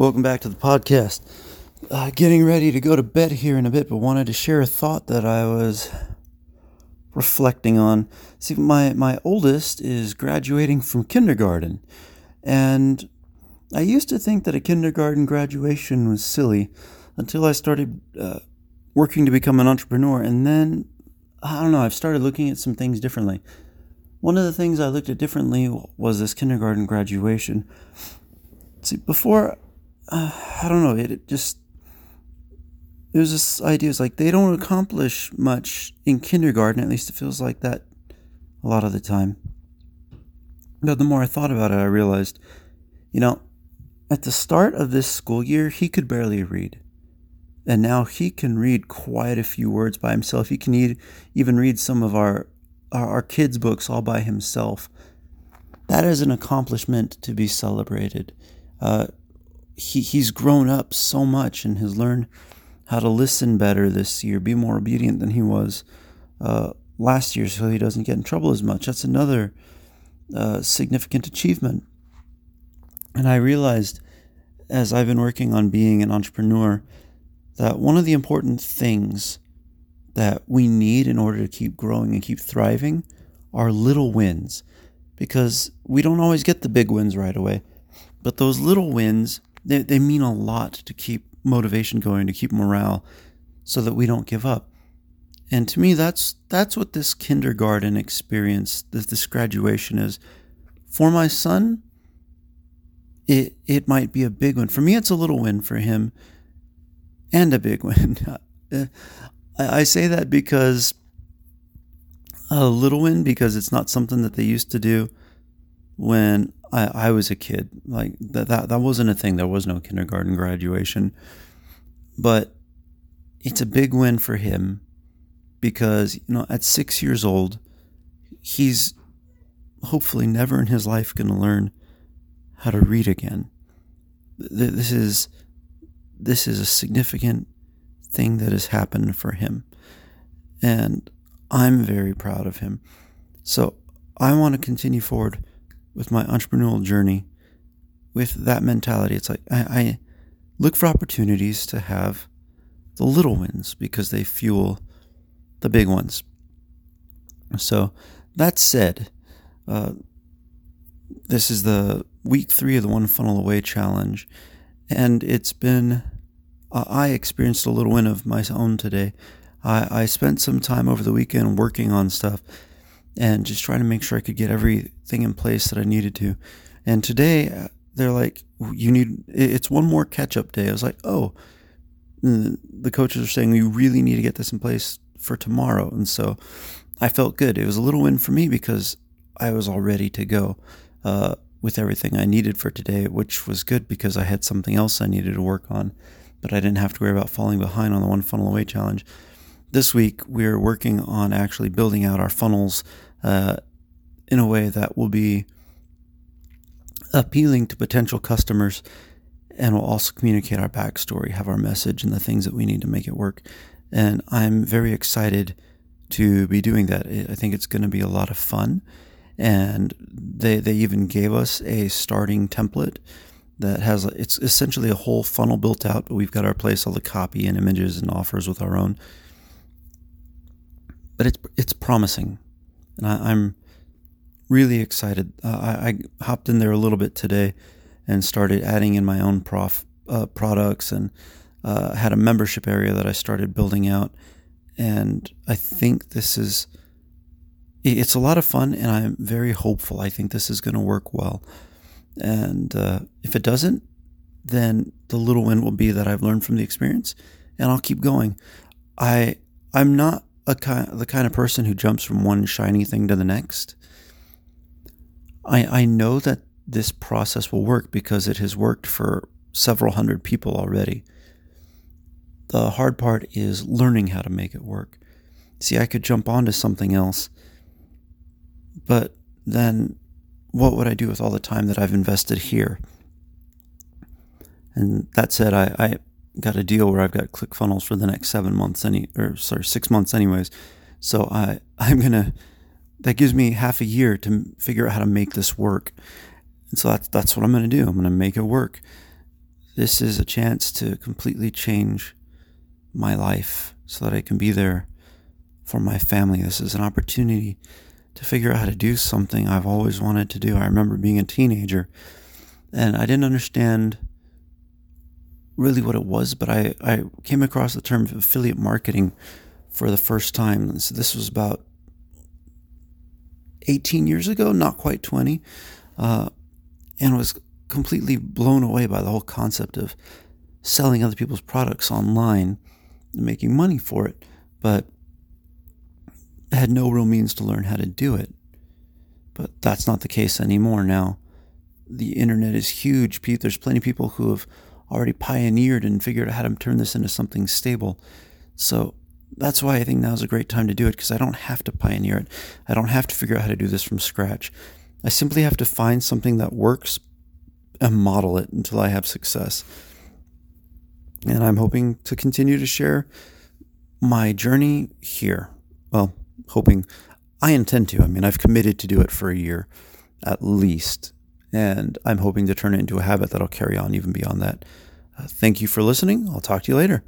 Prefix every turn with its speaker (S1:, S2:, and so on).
S1: Welcome back to the podcast. Uh, getting ready to go to bed here in a bit, but wanted to share a thought that I was reflecting on. See, my, my oldest is graduating from kindergarten, and I used to think that a kindergarten graduation was silly until I started uh, working to become an entrepreneur, and then I don't know, I've started looking at some things differently. One of the things I looked at differently was this kindergarten graduation. See, before, uh, I don't know, it, it just, it was this idea, it's like they don't accomplish much in kindergarten, at least it feels like that a lot of the time. But the more I thought about it, I realized, you know, at the start of this school year, he could barely read. And now he can read quite a few words by himself. He can even read some of our, our, our kids' books all by himself. That is an accomplishment to be celebrated. Uh, he, he's grown up so much and has learned how to listen better this year, be more obedient than he was uh, last year so he doesn't get in trouble as much. That's another uh, significant achievement. And I realized as I've been working on being an entrepreneur that one of the important things that we need in order to keep growing and keep thriving are little wins because we don't always get the big wins right away. But those little wins, they, they mean a lot to keep motivation going, to keep morale so that we don't give up. And to me, that's that's what this kindergarten experience, this, this graduation is. For my son, it it might be a big one. For me, it's a little win for him, and a big win. I, I say that because a little win because it's not something that they used to do when I, I was a kid. Like that, that that wasn't a thing. There was no kindergarten graduation. But it's a big win for him because, you know, at six years old, he's hopefully never in his life going to learn how to read again. This is this is a significant thing that has happened for him. And I'm very proud of him. So I want to continue forward with my entrepreneurial journey with that mentality. It's like I, I look for opportunities to have the little wins because they fuel the big ones. So that said, uh, this is the week three of the One Funnel Away challenge, and it's been uh, I experienced a little win of my own today. I, I spent some time over the weekend working on stuff and just trying to make sure I could get everything in place that I needed to. And today uh, they're like, you need, it's one more catch up day. I was like, oh, the coaches are saying you really need to get this in place for tomorrow. And so I felt good. It was a little win for me because I was all ready to go uh, with everything I needed for today, which was good because I had something else I needed to work on, but I didn't have to worry about falling behind on the one funnel away challenge. This week, we're working on actually building out our funnels uh, in a way that will be appealing to potential customers and will also communicate our backstory, have our message, and the things that we need to make it work. And I'm very excited to be doing that. I think it's going to be a lot of fun. And they, they even gave us a starting template that has it's essentially a whole funnel built out, but we've got our place all the copy and images and offers with our own but it's it's promising, and I, am really excited. Uh, I, I, hopped in there a little bit today and started adding in my own prof uh, products and uh, had a membership area that I started building out, and I think this is it's a lot of fun, and I'm very hopeful. I think this is going to work well, and uh, if it doesn't, then the little win will be that I've learned from the experience, and I'll keep going. I I'm not a kind, the kind of person who jumps from one shiny thing to the next. I, I know that this process will work because it has worked for several hundred people already. The hard part is learning how to make it work. See, I could jump onto something else, but then what would I do with all the time that I've invested here? And that said, I, I got a deal where I've got ClickFunnels for the next seven months, any or sorry, six months, anyways. So I I'm gonna that gives me half a year to figure out how to make this work, and so that's that's what I'm gonna do. I'm gonna make it work. this is a chance to completely change my life so that I can be there for my family. This is an opportunity to figure out how to do something I've always wanted to do. I remember being a teenager and I didn't understand really what it was, but I, I came across the term affiliate marketing for the first time. So this was about 18 years ago, not quite 20, uh, and was completely blown away by the whole concept of selling other people's products online and making money for it, but had no real means to learn how to do it. But that's not the case anymore now. The internet is huge. There's plenty of people who have already pioneered and figured out how to turn this into something stable. So that's why I think now is a great time to do it because I don't have to pioneer it. I don't have to figure out how to do this from scratch. I simply have to find something that works and model it until I have success. And I'm hoping to continue to share my journey here. Well, hoping I intend to. I mean, I've committed to do it for a year at least. And I'm hoping to turn it into a habit that'll carry on even beyond that. Uh, thank you for listening. I'll talk to you later.